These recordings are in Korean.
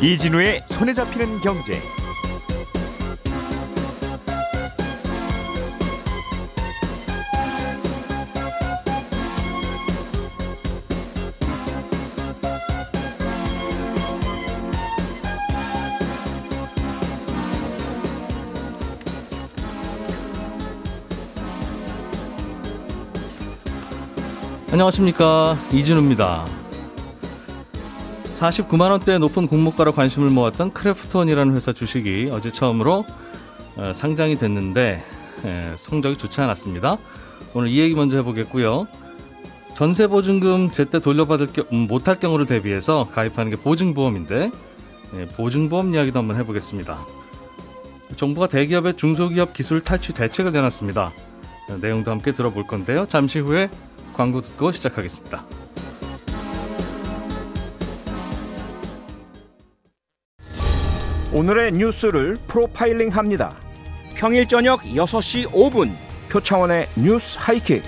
이진우의 손에 잡히는 경제. 안녕하십니까 이진우입니다. 49만 원대 높은 공모가로 관심을 모았던 크래프톤이라는 회사 주식이 어제 처음으로 어, 상장이 됐는데 성적이 좋지 않았습니다. 오늘 이 얘기 먼저 해보겠고요. 전세 보증금 제때 돌려받을 겨, 음, 못할 경우를 대비해서 가입하는 게 보증보험인데 예, 보증보험 이야기도 한번 해보겠습니다. 정부가 대기업의 중소기업 기술 탈취 대책을 내놨습니다. 내용도 함께 들어볼 건데요. 잠시 후에 광고 듣고 시작하겠습니다. 오늘의 뉴스를 프로파일링 합니다. 평일 저녁 6시 5분 표창원의 뉴스 하이킥.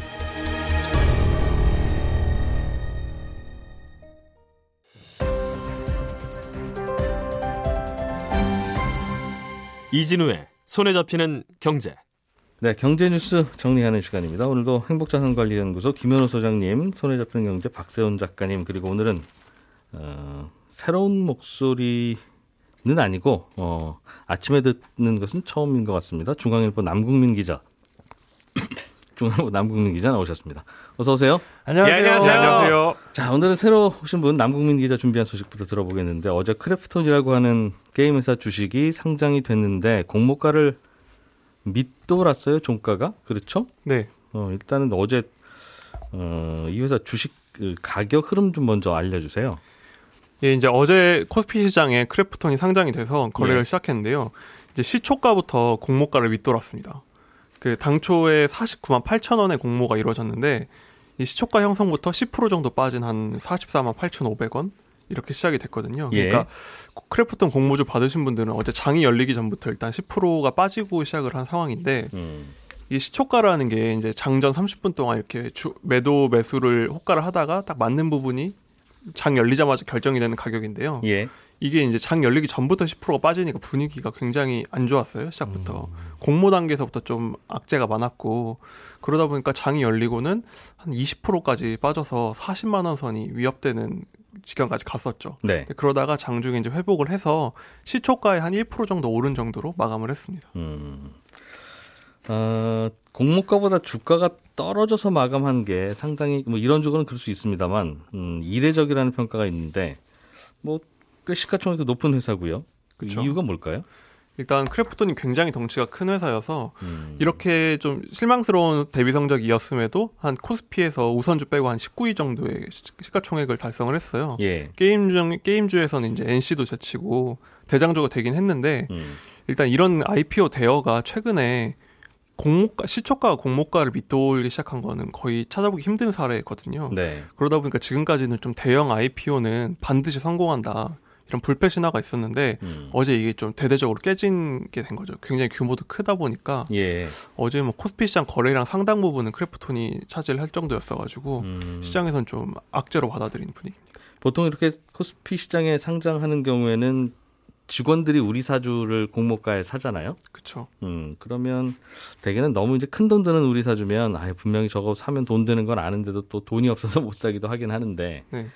이진우의 손에 잡히는 경제. 네, 경제 뉴스 정리하는 시간입니다. 오늘도 행복자산관리연구소 김현우 소장님, 손에 잡히는 경제 박세훈 작가님, 그리고 오늘은 어, 새로운 목소리는 아니고 어, 아침에 듣는 것은 처음인 것 같습니다. 중앙일보 남궁민 기자, 중앙일보 남궁민 기자 나오셨습니다. 어서 오세요. 안녕하세요. 예, 안녕하세요. 안녕하세요. 자, 오늘은 새로 오신 분 남궁민 기자 준비한 소식부터 들어보겠는데 어제 크래프톤이라고 하는 게임 회사 주식이 상장이 됐는데 공모가를 밑돌았어요, 종가가. 그렇죠? 네. 어, 일단은 어제 어, 이 회사 주식 그 가격 흐름 좀 먼저 알려 주세요. 예, 이제 어제 코스피 시장에 크래프톤이 상장이 돼서 거래를 네. 시작했는데요. 이제 시초가부터 공모가를 밑돌았습니다. 그 당초에 49만 8천 원의 공모가 이루어졌는데 이 시초가 형성부터 10% 정도 빠진 한 44만 8,500원 이렇게 시작이 됐거든요. 예. 그러니까 크래프톤 공모주 받으신 분들은 어제 장이 열리기 전부터 일단 10%가 빠지고 시작을 한 상황인데 음. 이 시초가라는 게 이제 장전 30분 동안 이렇게 주, 매도 매수를 호가를 하다가 딱 맞는 부분이 장 열리자마자 결정이 되는 가격인데요. 예. 이게 이제 장 열리기 전부터 10%가 빠지니까 분위기가 굉장히 안 좋았어요. 시작부터. 공모 단계에서부터 좀 악재가 많았고 그러다 보니까 장이 열리고는 한 20%까지 빠져서 40만 원 선이 위협되는 지경까지 갔었죠. 네. 그러다가 장중에 이제 회복을 해서 시초가에 한 1% 정도 오른 정도로 마감을 했습니다. 음. 어, 공모가보다 주가가 떨어져서 마감한 게 상당히 뭐 이런저런 그럴 수 있습니다만 음, 이례적이라는 평가가 있는데 뭐 꽤 시가총액도 높은 회사고요. 그. 이유가 뭘까요? 일단 크래프톤이 굉장히 덩치가 큰 회사여서 음. 이렇게 좀 실망스러운 데뷔 성적이었음에도 한 코스피에서 우선주 빼고 한 19위 정도의 시- 시가총액을 달성을 했어요. 예. 게임 중 게임주에서는 이제 NC도 제치고 대장주가 되긴 했는데 음. 일단 이런 IPO 대여가 최근에 공모가 시초가 공모가를 밑돌기 시작한 거는 거의 찾아보기 힘든 사례거든요. 네. 그러다 보니까 지금까지는 좀 대형 IPO는 반드시 성공한다 이런 불패 신화가 있었는데 음. 어제 이게 좀 대대적으로 깨진 게 된 거죠. 굉장히 규모도 크다 보니까 예. 어제 뭐 코스피 시장 거래량 상당 부분은 크래프톤이 차지를 할 정도였어가지고 음. 시장에선 좀 악재로 받아들이는 분위기입니다. 보통 이렇게 코스피 시장에 상장하는 경우에는 직원들이 우리 사주를 공모가에 사잖아요. 그렇죠. 음, 그러면 대개는 너무 이제 큰 돈 드는 우리 사주면 아, 분명히 저거 사면 돈 되는 건 아는데도 또 돈이 없어서 못 사기도 하긴 하는데 네.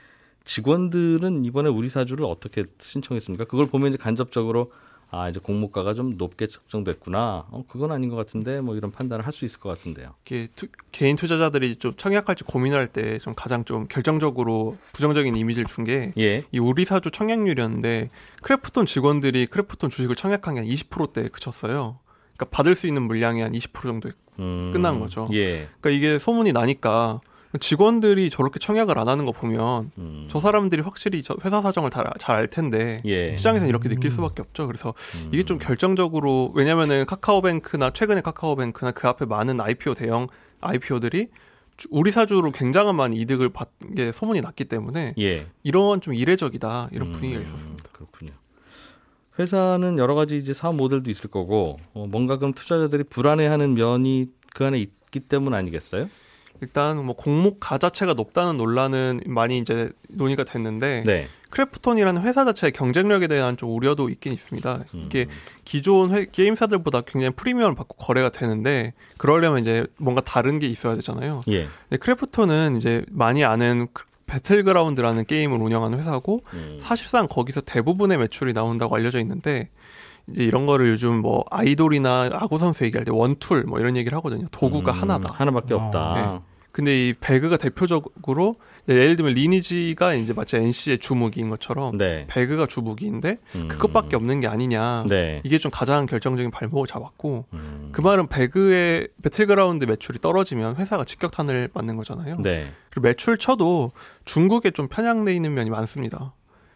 직원들은 이번에 우리 사주를 어떻게 신청했습니까? 그걸 보면 이제 간접적으로 아, 이제 공모가가 좀 높게 책정됐구나. 어, 그건 아닌 것 같은데 뭐 이런 판단을 할 수 있을 것 같은데요. 이게 투- 개인 투자자들이 좀 청약할지 고민할 때 좀 가장 좀 결정적으로 부정적인 이미지를 준 게 이 예. 우리 사주 청약률이었는데 크래프톤 직원들이 크래프톤 주식을 청약한 게 한 20%대에 그쳤어요. 그러니까 받을 수 있는 물량이 한 20% 정도. 음, 끝난 거죠. 예. 그러니까 이게 소문이 나니까 직원들이 저렇게 청약을 안 하는 거 보면 음, 저 사람들이 확실히 저 회사 사정을 잘알 텐데 예. 시장에서는 이렇게 느낄 수밖에 없죠. 그래서 음. 이게 좀 결정적으로 왜냐면은 카카오뱅크나 최근에 카카오뱅크나 그 앞에 많은 IPO 대형 IPO들이 우리 사주로 굉장한 많은 이득을 받은 게 소문이 났기 때문에 예. 이런 좀 이례적이다 이런 분위기가 음, 있었습니다. 그렇군요. 회사는 여러 가지 이제 사업 모델도 있을 거고 어, 뭔가 그럼 투자자들이 불안해하는 면이 그 안에 있기 때문 아니겠어요? 일단 뭐 공모가 자체가 높다는 논란은 많이 이제 논의가 됐는데 네. 크래프톤이라는 회사 자체의 경쟁력에 대한 좀 우려도 있긴 있습니다. 이게 기존 회, 게임사들보다 굉장히 프리미엄을 받고 거래가 되는데 그러려면 이제 뭔가 다른 게 있어야 되잖아요. 예. 근데 크래프톤은 이제 많이 아는 크- 배틀그라운드라는 게임을 운영하는 회사고 음. 사실상 거기서 대부분의 매출이 나온다고 알려져 있는데 이제 이런 거를 요즘 뭐 아이돌이나 야구 선수 얘기할 때 one tool 뭐 이런 얘기를 하거든요. 도구가 음, 하나다. 하나밖에 어, 없다. 네. 근데 이 배그가 대표적으로 예를 들면 리니지가 이제 마치 NC의 주무기인 것처럼 네. 배그가 주무기인데 음. 그것밖에 없는 게 아니냐. 네. 이게 좀 가장 결정적인 발목을 잡았고 음. 그 말은 배그의 배틀그라운드 매출이 떨어지면 회사가 직격탄을 맞는 거잖아요. 네. 그리고 매출처도 중국에 좀 편향돼 있는 면이 많습니다.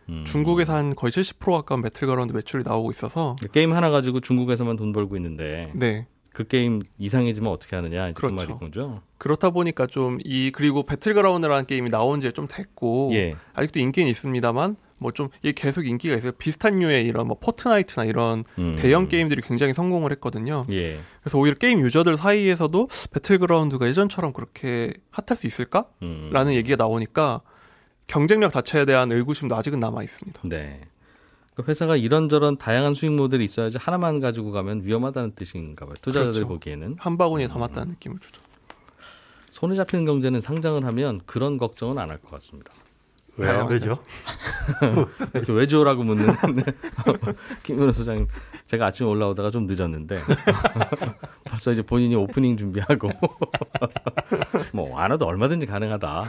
음. 중국에서 한 거의 70% 가까운 배틀그라운드 매출이 나오고 있어서 게임 하나 가지고 중국에서만 돈 벌고 있는데 네 그 게임 이상해지면 어떻게 하느냐 이런 그렇죠. 말인 거죠. 그렇다 보니까 좀 이 그리고 배틀그라운드라는 게임이 나온 지 좀 됐고 예. 아직도 인기는 있습니다만 뭐 좀 이게 계속 인기가 있어요. 비슷한 류의 이런 뭐 포트나이트나 이런 음. 대형 게임들이 굉장히 성공을 했거든요. 예. 그래서 오히려 게임 유저들 사이에서도 배틀그라운드가 예전처럼 그렇게 핫할 수 있을까? 음. 라는 얘기가 나오니까 경쟁력 자체에 대한 의구심도 아직은 남아 있습니다. 네. 그 회사가 이런저런 다양한 수익 모델이 있어야지 하나만 가지고 가면 위험하다는 뜻인가 봐요. 투자자들 그렇죠. 보기에는 한 바구니에 담았다는 느낌을 주죠. 손에 잡히는 경제는 상장을 하면 그런 걱정은 안 할 것 같습니다. 왜요? 왜죠? 왜죠라고 묻는 김은호 소장님 제가 아침에 올라오다가 좀 늦었는데 벌써 이제 본인이 오프닝 준비하고 뭐안 와도 얼마든지 가능하다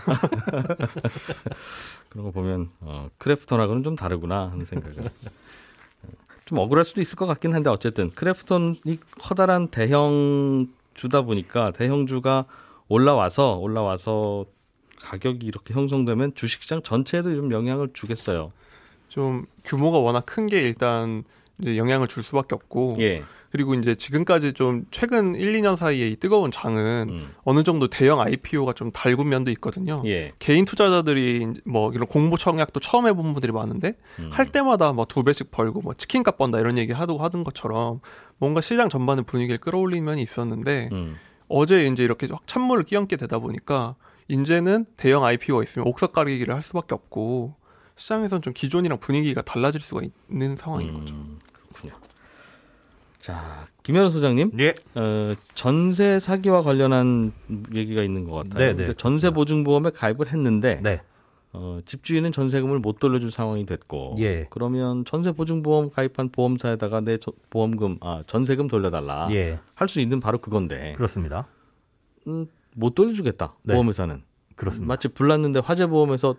그런 거 보면 어, 크래프톤하고는 좀 다르구나 하는 생각을 좀 억울할 수도 있을 것 같긴 한데 어쨌든 크래프톤이 커다란 대형 주다 보니까 대형주가 올라와서 올라와서 가격이 이렇게 형성되면 주식시장 전체에도 좀 영향을 주겠어요. 좀 규모가 워낙 큰 게 일단 이제 영향을 줄 수밖에 없고 예. 그리고 이제 지금까지 좀 최근 1, 2년 사이에 이 뜨거운 장은 음. 어느 정도 대형 IPO가 좀 달군 면도 있거든요. 예. 개인 투자자들이 뭐 이런 공모 청약도 처음 해본 분들이 많은데 음. 할 때마다 뭐 두 배씩 벌고 뭐 치킨값 번다 이런 얘기 하고 하던 것처럼 뭔가 시장 전반의 분위기를 끌어올리는 면이 있었는데 음. 어제 이제 이렇게 확 찬물을 끼얹게 되다 보니까 이제는 대형 IPO가 있으면 옥석 가리기를 할 수밖에 없고 시장에선 좀 기존이랑 분위기가 달라질 수가 있는 상황인 거죠. 음, 그렇군요. 자, 김현우 소장님, 예. 어, 전세 사기와 관련한 얘기가 있는 것 같아요. 네, 네. 근데 전세 보증보험에 가입을 했는데 네. 어, 집주인은 전세금을 못 돌려줄 상황이 됐고, 예. 그러면 전세 보증보험 가입한 보험사에다가 내 저- 보험금, 아 전세금 돌려달라 예. 할수 있는 바로 그건데 그렇습니다. 음, 못 돌려주겠다 네. 보험회사는 그렇습니다. 마치 불났는데 화재 보험에서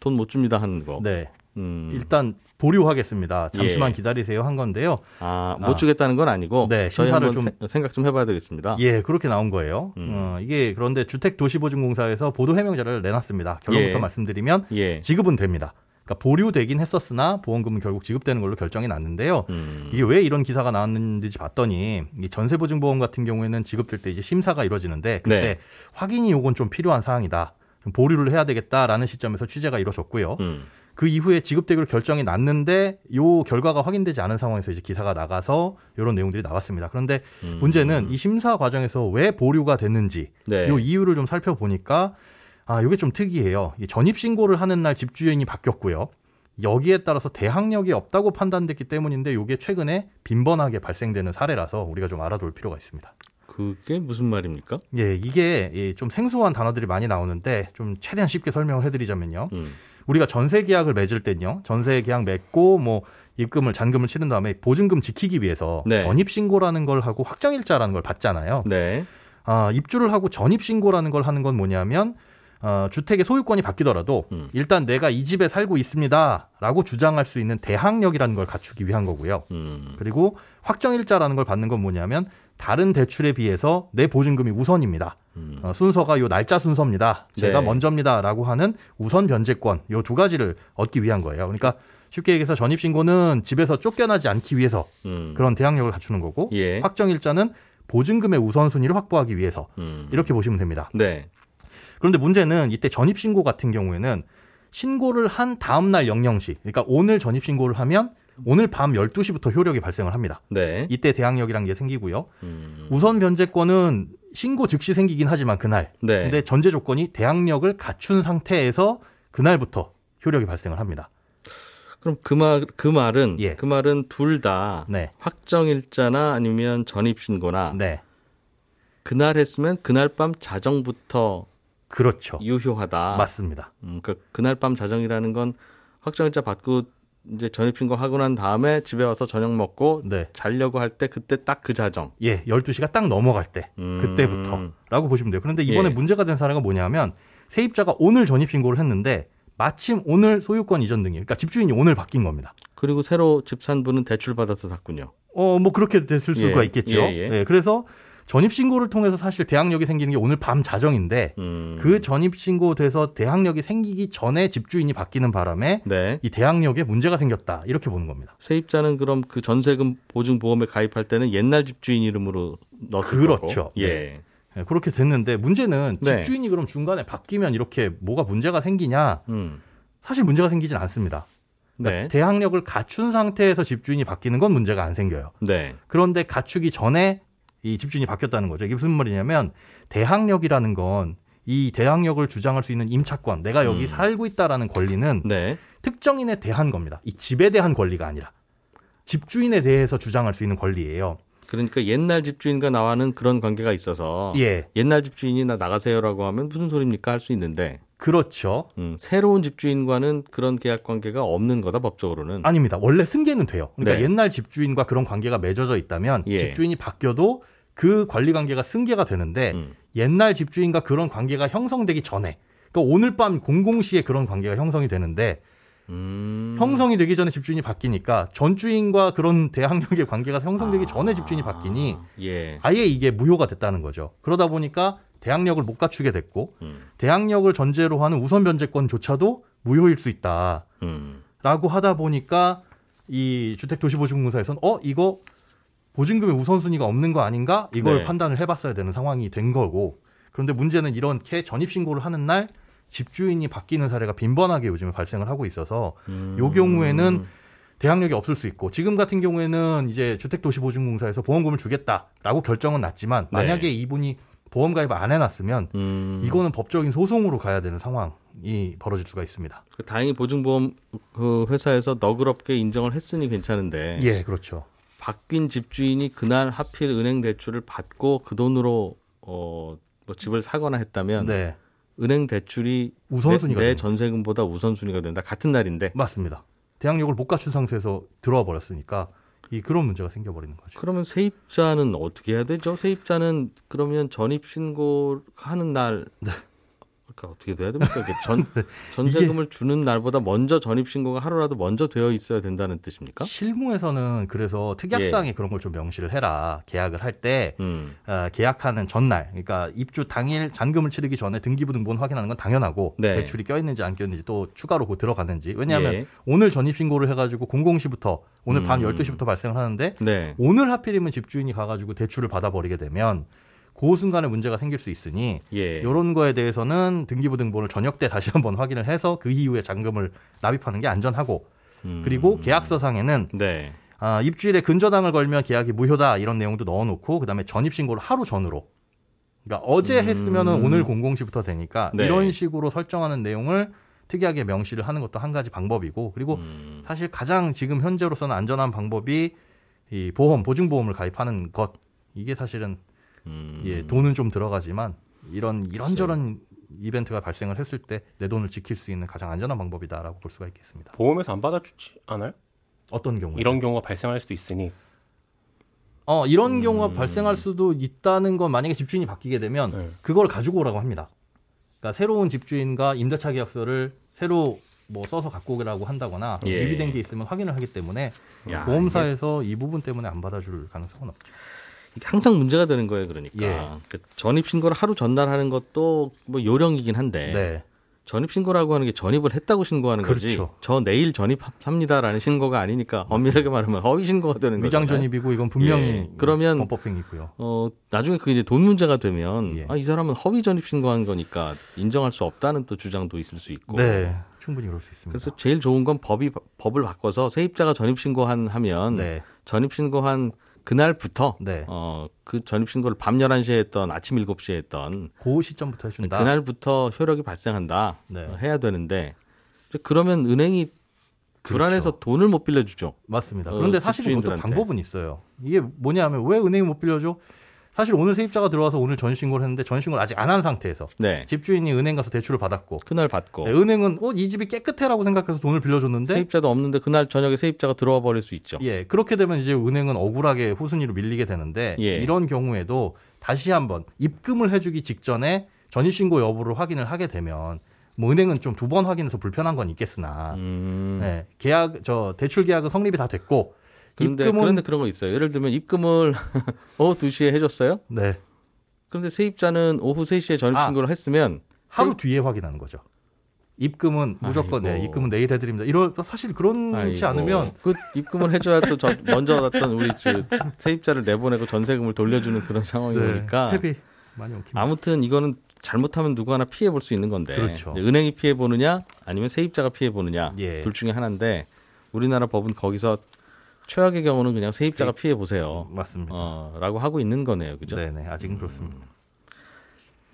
돈 못 줍니다 하는 거. 네. 음. 일단 보류하겠습니다. 잠시만 예. 기다리세요 한 건데요. 아, 아. 못 주겠다는 건 아니고 네, 심사를 좀- 세- 생각 좀 해봐야 되겠습니다. 예, 그렇게 나온 거예요. 음. 어, 이게 그런데 주택도시보증공사에서 보도 해명자를 내놨습니다. 결론부터 예. 말씀드리면 예. 지급은 됩니다. 그러니까 보류되긴 했었으나 보험금은 결국 지급되는 걸로 결정이 났는데요. 음. 이게 왜 이런 기사가 나왔는지 봤더니 이 전세보증보험 같은 경우에는 지급될 때 이제 심사가 이루어지는데 그때 네. 확인이 요건 좀 필요한 사항이다. 좀 보류를 해야 되겠다라는 시점에서 취재가 이루어졌고요. 음. 그 이후에 지급되기로 결정이 났는데 요 결과가 확인되지 않은 상황에서 이제 기사가 나가서 이런 내용들이 나왔습니다. 그런데 음. 문제는 이 심사 과정에서 왜 보류가 됐는지 네. 요 이유를 좀 살펴보니까 아, 이게 좀 특이해요. 이 전입 신고를 하는 날 집주인이 바뀌었고요. 여기에 따라서 대항력이 없다고 판단됐기 때문인데 이게 최근에 빈번하게 발생되는 사례라서 우리가 좀 알아둘 필요가 있습니다. 그게 무슨 말입니까? 예, 이게 예, 좀 생소한 단어들이 많이 나오는데 좀 최대한 쉽게 설명을 해드리자면요. 음. 우리가 전세 계약을 맺을 땐요. 전세 계약 맺고 뭐 입금을 잔금을 치른 다음에 보증금 지키기 위해서 네. 전입 신고라는 걸 하고 확정일자라는 걸 받잖아요. 네. 아, 입주를 하고 전입 신고라는 걸 하는 건 뭐냐면 어, 주택의 소유권이 바뀌더라도 음. 일단 내가 이 집에 살고 있습니다라고 주장할 수 있는 대항력이라는 걸 갖추기 위한 거고요. 음. 그리고 확정일자라는 걸 받는 건 뭐냐면 다른 대출에 비해서 내 보증금이 우선입니다. 음. 어, 순서가 요 날짜 순서입니다. 제가 네. 먼저입니다라고 하는 우선 변제권 요 두 가지를 얻기 위한 거예요. 그러니까 쉽게 얘기해서 전입 신고는 집에서 쫓겨나지 않기 위해서 음. 그런 대항력을 갖추는 거고 예. 확정일자는 보증금의 우선순위를 확보하기 위해서 음. 이렇게 보시면 됩니다. 네. 그런데 문제는 이때 전입 신고 같은 경우에는 신고를 한 다음 날 00시 그러니까 오늘 전입 신고를 하면 오늘 밤 12시부터 효력이 발생을 합니다. 네. 이때 대항력이란 게 생기고요. 음. 우선 변제권은 신고 즉시 생기긴 하지만 그날. 네. 근데 전제 조건이 대항력을 갖춘 상태에서 그날부터 효력이 발생을 합니다. 그럼 그 말 그 말은 예. 그 말은 둘다 네. 확정일자나 아니면 전입 신고나 네. 그날 했으면 그날 밤 자정부터 그렇죠. 유효하다. 맞습니다. 음, 그 그날 밤 자정이라는 건 확정일자 받고 이제 전입 신고 하고 난 다음에 집에 와서 저녁 먹고 네. 자려고 할 때 그때 딱 그 자정. 예, 12시가 딱 넘어갈 때 음. 그때부터라고 보시면 돼요. 그런데 이번에 예. 문제가 된 사례가 뭐냐면 세입자가 오늘 전입 신고를 했는데 마침 오늘 소유권 이전 등이 그러니까 집주인이 오늘 바뀐 겁니다. 그리고 새로 집 산 분은 대출 받아서 샀군요. 어, 뭐 그렇게 됐을 수가 예, 있겠죠. 예, 예. 그래서 전입 신고를 통해서 사실 대항력이 생기는 게 오늘 밤 자정인데 음. 그 전입 신고 돼서 대항력이 생기기 전에 집주인이 바뀌는 바람에 네. 이 대항력에 문제가 생겼다 이렇게 보는 겁니다. 세입자는 그럼 그 전세금 보증 보험에 가입할 때는 옛날 집주인 이름으로 넣었을 그렇죠. 거고. 예. 예, 그렇게 됐는데 문제는 네. 집주인이 그럼 중간에 바뀌면 이렇게 뭐가 문제가 생기냐? 음. 사실 문제가 생기진 않습니다. 그러니까 네. 대항력을 갖춘 상태에서 집주인이 바뀌는 건 문제가 안 생겨요. 네. 그런데 갖추기 전에 이 집주인이 바뀌었다는 거죠. 이게 무슨 말이냐면 대항력이라는 건 이 대항력을 주장할 수 있는 임차권, 내가 여기 음. 살고 있다라는 권리는 네. 특정인에 대한 겁니다. 이 집에 대한 권리가 아니라 집주인에 대해서 주장할 수 있는 권리예요. 그러니까 옛날 집주인과 나와는 그런 관계가 있어서 예, 옛날 집주인이 나 나가세요라고 하면 무슨 소리입니까 할 수 있는데 그렇죠. 음, 새로운 집주인과는 그런 계약 관계가 없는 거다 법적으로는. 아닙니다. 원래 승계는 돼요. 그러니까 네. 옛날 집주인과 그런 관계가 맺어져 있다면 예. 집주인이 바뀌어도 그 관리 관계가 승계가 되는데 음. 옛날 집주인과 그런 관계가 형성되기 전에 그러니까 오늘 밤 공공시에 그런 관계가 형성이 되는데 음. 형성이 되기 전에 집주인이 바뀌니까 전 주인과 그런 대항력의 관계가 형성되기 전에 집주인이 바뀌니 예. 아예 이게 무효가 됐다는 거죠. 그러다 보니까 대항력을 못 갖추게 됐고 음. 대항력을 전제로 하는 우선 변제권조차도 무효일 수 있다라고 음. 하다 보니까 이 주택도시보증공사에서는 어 이거 보증금의 우선순위가 없는 거 아닌가 이걸 네. 판단을 해봤어야 되는 상황이 된 거고 그런데 문제는 이렇게 전입신고를 하는 날 집주인이 바뀌는 사례가 빈번하게 요즘에 발생을 하고 있어서 음. 요 경우에는 대항력이 없을 수 있고 지금 같은 경우에는 이제 주택도시보증공사에서 보험금을 주겠다라고 결정은 났지만 네. 만약에 이분이 보험 가입을 안 해놨으면 음. 이거는 법적인 소송으로 가야 되는 상황이 벌어질 수가 있습니다. 그 다행히 보증보험 그 회사에서 너그럽게 인정을 했으니 괜찮은데 예, 그렇죠. 바뀐 집주인이 그날 하필 은행 대출을 받고 그 돈으로 어, 뭐 집을 사거나 했다면 네, 은행 대출이 우선순위가 내, 내. 전세금보다 우선순위가 된다. 같은 날인데 맞습니다. 대항력을 못 갖춘 상태에서 들어와 버렸으니까 이 그런 문제가 생겨버리는 거죠. 그러면 세입자는 어떻게 해야 되죠? 세입자는 그러면 전입 신고하는 날 그러니까 어떻게 돼야 됩니까? 이게 전 전세금을 주는 날보다 먼저 전입 신고가 하루라도 먼저 되어 있어야 된다는 뜻입니까? 실무에서는 그래서 특약상에 그런 걸 좀 명시를 해라. 계약을 할때 음. 어, 계약하는 전날, 그러니까 입주 당일 잔금을 치르기 전에 등기부 등본 확인하는 건 당연하고 네. 대출이 껴 있는지 안 껴 있는지 또 추가로 그 들어가는지 왜냐하면 예. 오늘 전입 신고를 해가지고 00시부터 오늘 밤 음. 12시부터 발생을 하는데 네. 오늘 하필이면 집주인이 가가지고 대출을 받아버리게 되면 그 순간에 문제가 생길 수 있으니 예. 이런 거에 대해서는 등기부 등본을 저녁 때 다시 한번 확인을 해서 그 이후에 잔금을 납입하는 게 안전하고 음. 그리고 계약서상에는 네. 아, 입주일에 근저당을 걸면 계약이 무효다 이런 내용도 넣어놓고 그다음에 전입 신고를 하루 전으로 그러니까 어제 음. 했으면은 오늘 00시부터 되니까 네. 이런 식으로 설정하는 내용을 특이하게 명시를 하는 것도 한 가지 방법이고 그리고 음. 사실 가장 지금 현재로서는 안전한 방법이 이 보험 보증보험을 가입하는 것 이게 사실은 음. 예, 돈은 좀 들어가지만 이런 이런저런 이벤트가 발생을 했을 때 내 돈을 지킬 수 있는 가장 안전한 방법이다라고 볼 수가 있겠습니다. 보험에서 안 받아주지 않아요? 어떤 경우에 이런 경우가 발생할 수도 있으니 어, 이런 음. 경우가 발생할 수도 있다는 건 만약에 집주인이 바뀌게 되면 네. 그걸 가지고 오라고 합니다. 그러니까 새로운 집주인과 임대차 계약서를 새로 뭐 써서 갖고 오라고 한다거나 예. 미비된 게 있으면 확인을 하기 때문에 야, 보험사에서 이 부분 때문에 안 받아줄 가능성은 없죠. 항상 문제가 되는 거예요, 그러니까. 예. 그 전입 신고를 하루 전날 하는 것도 뭐 요령이긴 한데 네. 전입 신고라고 하는 게 전입을 했다고 신고하는 거지. 그렇죠. 저 내일 전입합니다라는 신고가 아니니까 엄밀하게 말하면 허위 신고가 되는 거죠. 위장 전입이고 이건 분명히 예. 그러면 범법행위고요. 어, 나중에 그게 이제 돈 문제가 되면 예. 아, 이 사람은 허위 전입 신고한 거니까 인정할 수 없다는 또 주장도 있을 수 있고. 네, 충분히 그럴 수 있습니다. 그래서 제일 좋은 건 법이 법을 바꿔서 세입자가 전입 신고한 하면 네, 전입 신고한 그날부터 네. 어, 그 전입 신고를 밤 11시에 했던 아침 7시에 했던 그 시점부터 해준다. 그날부터 효력이 발생한다. 네. 어, 해야 되는데 그러면 은행이 불안해서 돈을 못 빌려주죠. 맞습니다. 어, 그런데 사실은 그것도 집주인들한테. 방법은 있어요. 이게 뭐냐면 왜 은행이 못 빌려줘? 사실 오늘 세입자가 들어와서 오늘 전신고를 했는데 전신고를 아직 안 한 상태에서 네. 집주인이 은행 가서 대출을 받았고 그날 받고 네, 은행은 어, 이 집이 깨끗해라고 생각해서 돈을 빌려줬는데 세입자도 없는데 그날 저녁에 세입자가 들어와 버릴 수 있죠. 예 그렇게 되면 이제 은행은 억울하게 후순위로 밀리게 되는데 예. 이런 경우에도 다시 한번 입금을 해주기 직전에 전입신고 여부를 확인을 하게 되면 뭐 은행은 좀 두 번 확인해서 불편한 건 있겠으나 음. 네, 계약 저 대출 계약은 성립이 다 됐고 그런데 입금은 그런데 그런 거 있어요. 예를 들면 입금을 오후 2시에 해줬어요. 네 그런데 세입자는 오후 3시에 전입 아. 신고를 했으면 하루 뒤에 확인하는 거죠. 입금은 무조건 네, 아이고. 입금은 내일 해드립니다. 이런 사실 그렇지 아이고, 않으면 그 입금을 해줘야 또 저, 먼저 왔던 우리 저 세입자를 내보내고 전세금을 돌려주는 그런 상황이 네, 오니까 스텝이 많이 엉킵니다. 아무튼 이거는 잘못하면 누구 하나 피해 볼 수 있는 건데 그렇죠. 은행이 피해 보느냐 아니면 세입자가 피해 보느냐 예. 둘 중에 하나인데 우리나라 법은 거기서 최악의 경우는 그냥 세입자가 피해 보세요. 맞습니다. 어,라고 하고 있는 거네요, 그죠? 네네 아직은 그렇습니다.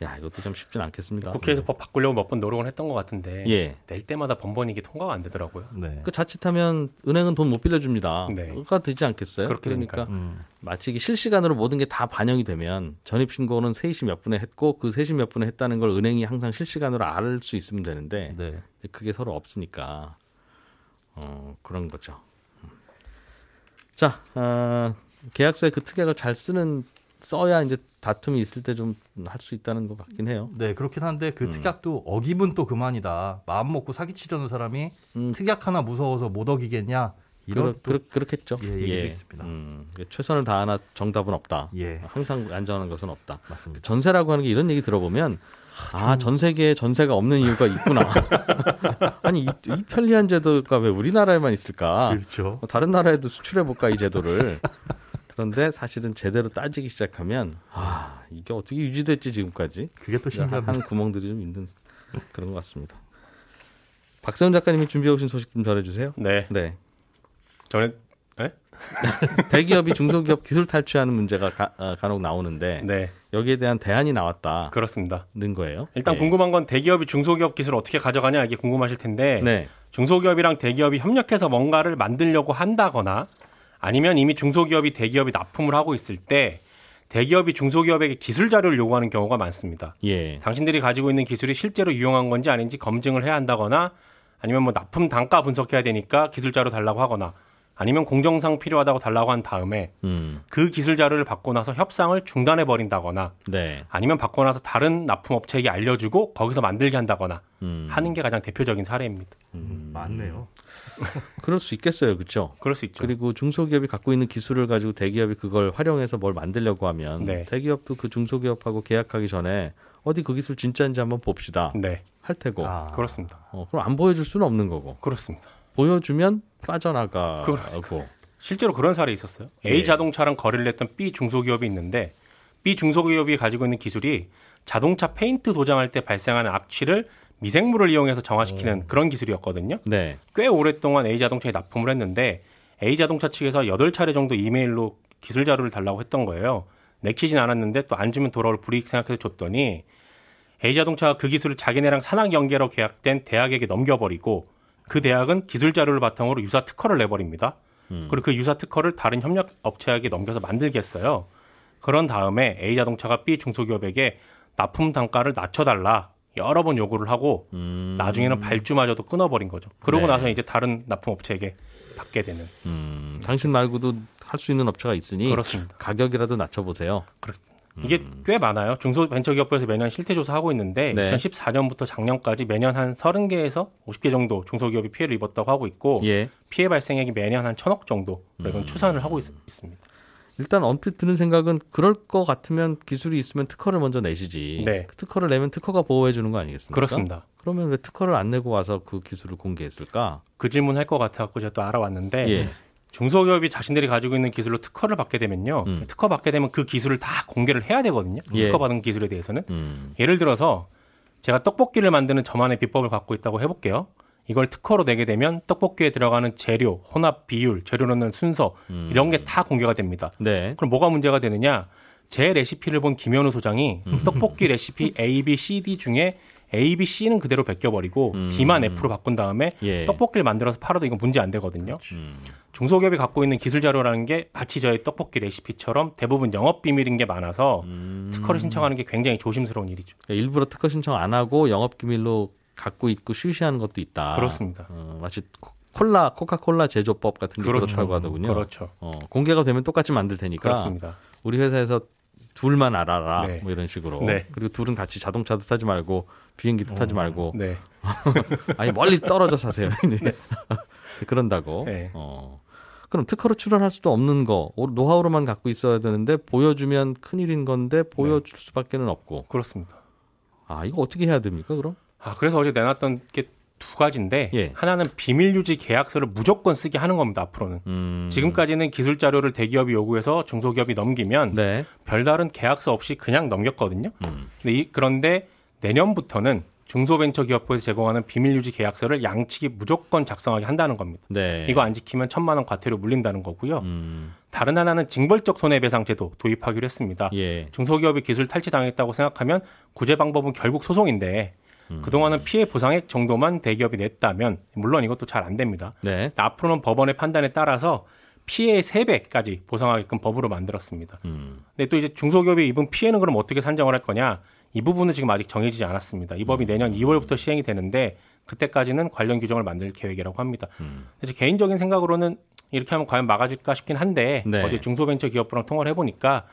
야 이것도 참 쉽진 않겠습니다. 국회에서 법 바꾸려고 몇 번 노력을 했던 것 같은데 예. 낼 때마다 번번이게 통과가 안 되더라고요. 네. 그 자칫하면 은행은 돈 못 빌려줍니다. 네. 그가 되지 않겠어요? 그렇게 그러니까 음, 마치 이게 실시간으로 모든 게 다 반영이 되면 전입 신고는 3시 몇 분에 했고 그 3시 몇 분에 했다는 걸 은행이 항상 실시간으로 알 수 있으면 되는데 네. 그게 서로 없으니까 어, 그런 거죠. 음. 자, 어, 계약서에 그 특약을 잘 쓰는 써야 이제 다툼이 있을 때 좀 할 수 있다는 것 같긴 해요. 네 그렇긴 한데 그 음. 특약도 어기면 또 그만이다. 마음 먹고 사기 치려는 사람이 음, 특약 하나 무서워서 못 어기겠냐? 이런 그렇, 또- 그렇, 겠죠 예, 얘기도 있습니다. 음, 최선을 다하나 정답은 없다. 예 항상 안전한 것은 없다. 맞습니다. 전세라고 하는 게 이런 얘기 들어보면 아, 전 세계에 전세가 없는 이유가 있구나. 아니 이, 이 편리한 제도가 왜 우리나라에만 있을까? 그렇죠. 뭐 다른 나라에도 수출해 볼까 이 제도를. 그런데 사실은 제대로 따지기 시작하면 아 이게 어떻게 유지됐지 지금까지 그게 또 신기합니다. 하는 구멍들이 좀 있는 그런 것 같습니다. 박세훈 작가님이 준비해 오신 소식 좀 전해주세요. 네, 네, 저는 대기업이 중소기업 기술 탈취하는 문제가 가, 어, 간혹 나오는데 네 여기에 대한 대안이 나왔다는 그렇습니다. 거예요. 일단 예. 궁금한 건 대기업이 중소기업 기술을 어떻게 가져가냐 이게 궁금하실 텐데 네, 중소기업이랑 대기업이 협력해서 뭔가를 만들려고 한다거나 아니면 이미 중소기업이 대기업이 납품을 하고 있을 때 대기업이 중소기업에게 기술 자료를 요구하는 경우가 많습니다. 예, 당신들이 가지고 있는 기술이 실제로 유용한 건지 아닌지 검증을 해야 한다거나 아니면 뭐 납품 단가 분석해야 되니까 기술 자료 달라고 하거나 아니면 공정상 필요하다고 달라고 한 다음에 음, 그 기술 자료를 받고 나서 협상을 중단해 버린다거나 네, 아니면 받고 나서 다른 납품 업체에게 알려주고 거기서 만들게 한다거나 음, 하는 게 가장 대표적인 사례입니다. 음, 맞네요. 그럴 수 있겠어요, 그렇죠? 그럴 수 있죠. 그리고 중소기업이 갖고 있는 기술을 가지고 대기업이 그걸 활용해서 뭘 만들려고 하면 네. 대기업도 그 중소기업하고 계약하기 전에 어디 그 기술 진짜인지 한번 봅시다 네, 할 테고 아, 그렇습니다. 어, 그럼 안 보여줄 수는 없는 거고 그렇습니다. 보여주면 빠져나가고 실제로 그런 사례 있었어요. 예. A 자동차랑 거래를 했던 B 중소기업이 있는데 B 중소기업이 가지고 있는 기술이 자동차 페인트 도장할 때 발생하는 악취를 미생물을 이용해서 정화시키는 그런 기술이었거든요. 네, 꽤 오랫동안 A 자동차에 납품을 했는데 A 자동차 측에서 8차례 정도 이메일로 기술 자료를 달라고 했던 거예요. 내키진 않았는데 또 안 주면 돌아올 불이익 생각해서 줬더니 A 자동차가 그 기술을 자기네랑 산학 연계로 계약된 대학에게 넘겨버리고 그 대학은 기술 자료를 바탕으로 유사 특허를 내버립니다. 음. 그리고 그 유사 특허를 다른 협력 업체에게 넘겨서 만들겠어요. 그런 다음에 A 자동차가 B 중소기업에게 납품 단가를 낮춰달라 여러 번 요구를 하고 음, 나중에는 발주마저도 끊어버린 거죠. 그러고 네. 나서 이제 다른 납품 업체에게 받게 되는 음, 당신 말고도 할 수 있는 업체가 있으니 그렇습니다. 가격이라도 낮춰보세요. 그렇습니다. 이게 꽤 많아요. 중소벤처기업부에서 매년 실태조사 하고 있는데 네. 2014년부터 작년까지 매년 한 30개에서 50개 정도 중소기업이 피해를 입었다고 하고 있고 예, 피해 발생액이 매년 한 천억 정도 이건 음. 추산을 하고 있, 습니다 일단 언뜻 드는 생각은 그럴 것 같으면 기술이 있으면 특허를 먼저 내시지. 네. 그 특허를 내면 특허가 보호해 주는 거 아니겠습니까? 그렇습니다. 그러면 왜 특허를 안 내고 와서 그 기술을 공개했을까? 그 질문 할 것 같아갖고 제가 또 알아왔는데 예. 중소기업이 자신들이 가지고 있는 기술로 특허를 받게 되면요. 음. 특허 받게 되면 그 기술을 다 공개를 해야 되거든요. 예. 특허 받은 기술에 대해서는. 음. 예를 들어서 제가 떡볶이를 만드는 저만의 비법을 갖고 있다고 해볼게요. 이걸 특허로 내게 되면 떡볶이에 들어가는 재료, 혼합 비율, 재료 넣는 순서 음. 이런 게 다 공개가 됩니다. 네. 그럼 뭐가 문제가 되느냐? 제 레시피를 본 김현우 소장이 음. 떡볶이 레시피 A, B, C, D 중에 A, B, C는 그대로 베껴버리고 음. D만 F로 바꾼 다음에 예. 떡볶이를 만들어서 팔아도 이건 문제 안 되거든요. 음. 중소기업이 갖고 있는 기술 자료라는 게 마치 저희 떡볶이 레시피처럼 대부분 영업 비밀인 게 많아서 음. 특허를 신청하는 게 굉장히 조심스러운 일이죠. 일부러 특허 신청 안 하고 영업 기밀로 갖고 있고 쉬쉬하는 것도 있다. 그렇습니다. 어, 마치 코- 콜라 코카콜라 제조법 같은 게 그렇다고 하더군요. 그렇죠. 어, 공개가 되면 똑같이 만들 테니까 그렇습니다. 우리 회사에서 둘만 알아라 네. 뭐 이런 식으로 네. 그리고 둘은 같이 자동차도 타지 말고 비행기도 타지 말고 네. 아니 멀리 떨어져 사세요 이제. 그런다고 네. 어. 그럼 특허로 출원할 수도 없는 거 오- 노하우로만 갖고 있어야 되는데 보여주면 큰일인 건데 보여줄 수밖에는 없고 그렇습니다. 아 이거 어떻게 해야 됩니까 그럼 아, 그래서 어제 내놨던 게 두 가지인데 예. 하나는 비밀 유지 계약서를 무조건 쓰게 하는 겁니다. 앞으로는. 음. 지금까지는 기술 자료를 대기업이 요구해서 중소기업이 넘기면 네 별다른 계약서 없이 그냥 넘겼거든요. 음. 근데, 이, 그런데 내년부터는 중소벤처기업부에서 제공하는 비밀유지 계약서를 양측이 무조건 작성하게 한다는 겁니다. 네. 이거 안 지키면 천만 원 과태료 물린다는 거고요. 음. 다른 하나는 징벌적 손해배상 제도 도입하기로 했습니다. 예. 중소기업이 기술 탈취당했다고 생각하면 구제 방법은 결국 소송인데 음. 그동안은 피해 보상액 정도만 대기업이 냈다면 물론 이것도 잘 안 됩니다. 네. 앞으로는 법원의 판단에 따라서 피해의 3배까지 보상하게끔 법으로 만들었습니다. 음. 근데 또 이제 중소기업이 입은 피해는 그럼 어떻게 산정을 할 거냐? 이 부분은 지금 아직 정해지지 않았습니다. 이 법이 내년 2월부터 시행이 되는데 그때까지는 관련 규정을 만들 계획이라고 합니다. 음. 그래서 개인적인 생각으로는 이렇게 하면 과연 막아질까 싶긴 한데 네. 어제 중소벤처기업부랑 통화를 해보니까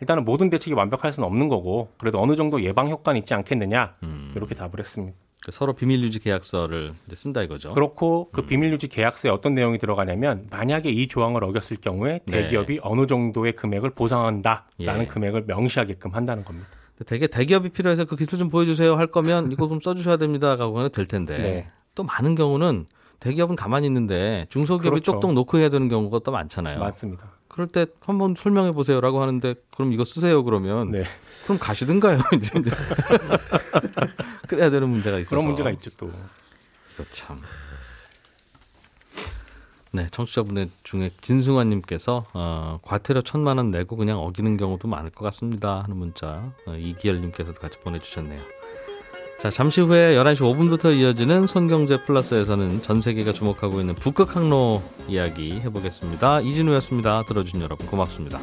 일단은 모든 대책이 완벽할 수는 없는 거고 그래도 어느 정도 예방 효과는 있지 않겠느냐 음. 이렇게 답을 했습니다. 그 서로 비밀 유지 계약서를 쓴다 이거죠. 그렇고 그 비밀유지 계약서에 어떤 내용이 들어가냐면 만약에 이 조항을 어겼을 경우에 네. 대기업이 어느 정도의 금액을 보상한다라는 예. 금액을 명시하게끔 한다는 겁니다. 되게 대기업이 필요해서 그 기술 좀 보여주세요 할 거면 이거 좀 써주셔야 됩니다 하고 하면 될 텐데 네. 또 많은 경우는 대기업은 가만히 있는데 중소기업이 그렇죠. 쪽쪽 놓고 해야 되는 경우가 또 많잖아요. 맞습니다. 그럴 때 한번 설명해 보세요라고 하는데 그럼 이거 쓰세요 그러면 네. 그럼 가시든가요 이제. 그래야 되는 문제가 있어서 그런 문제가 있죠 또. 이거 참. 네, 청취자분들 중에 진승환님께서 어, 과태료 천만 원 내고 그냥 어기는 경우도 많을 것 같습니다 하는 문자 어, 이기열님께서도 같이 보내주셨네요. 자, 잠시 후에 11시 5분부터 이어지는 손경제 플러스에서는 전 세계가 주목하고 있는 북극 항로 이야기 해보겠습니다. 이진우였습니다. 들어준 여러분 고맙습니다.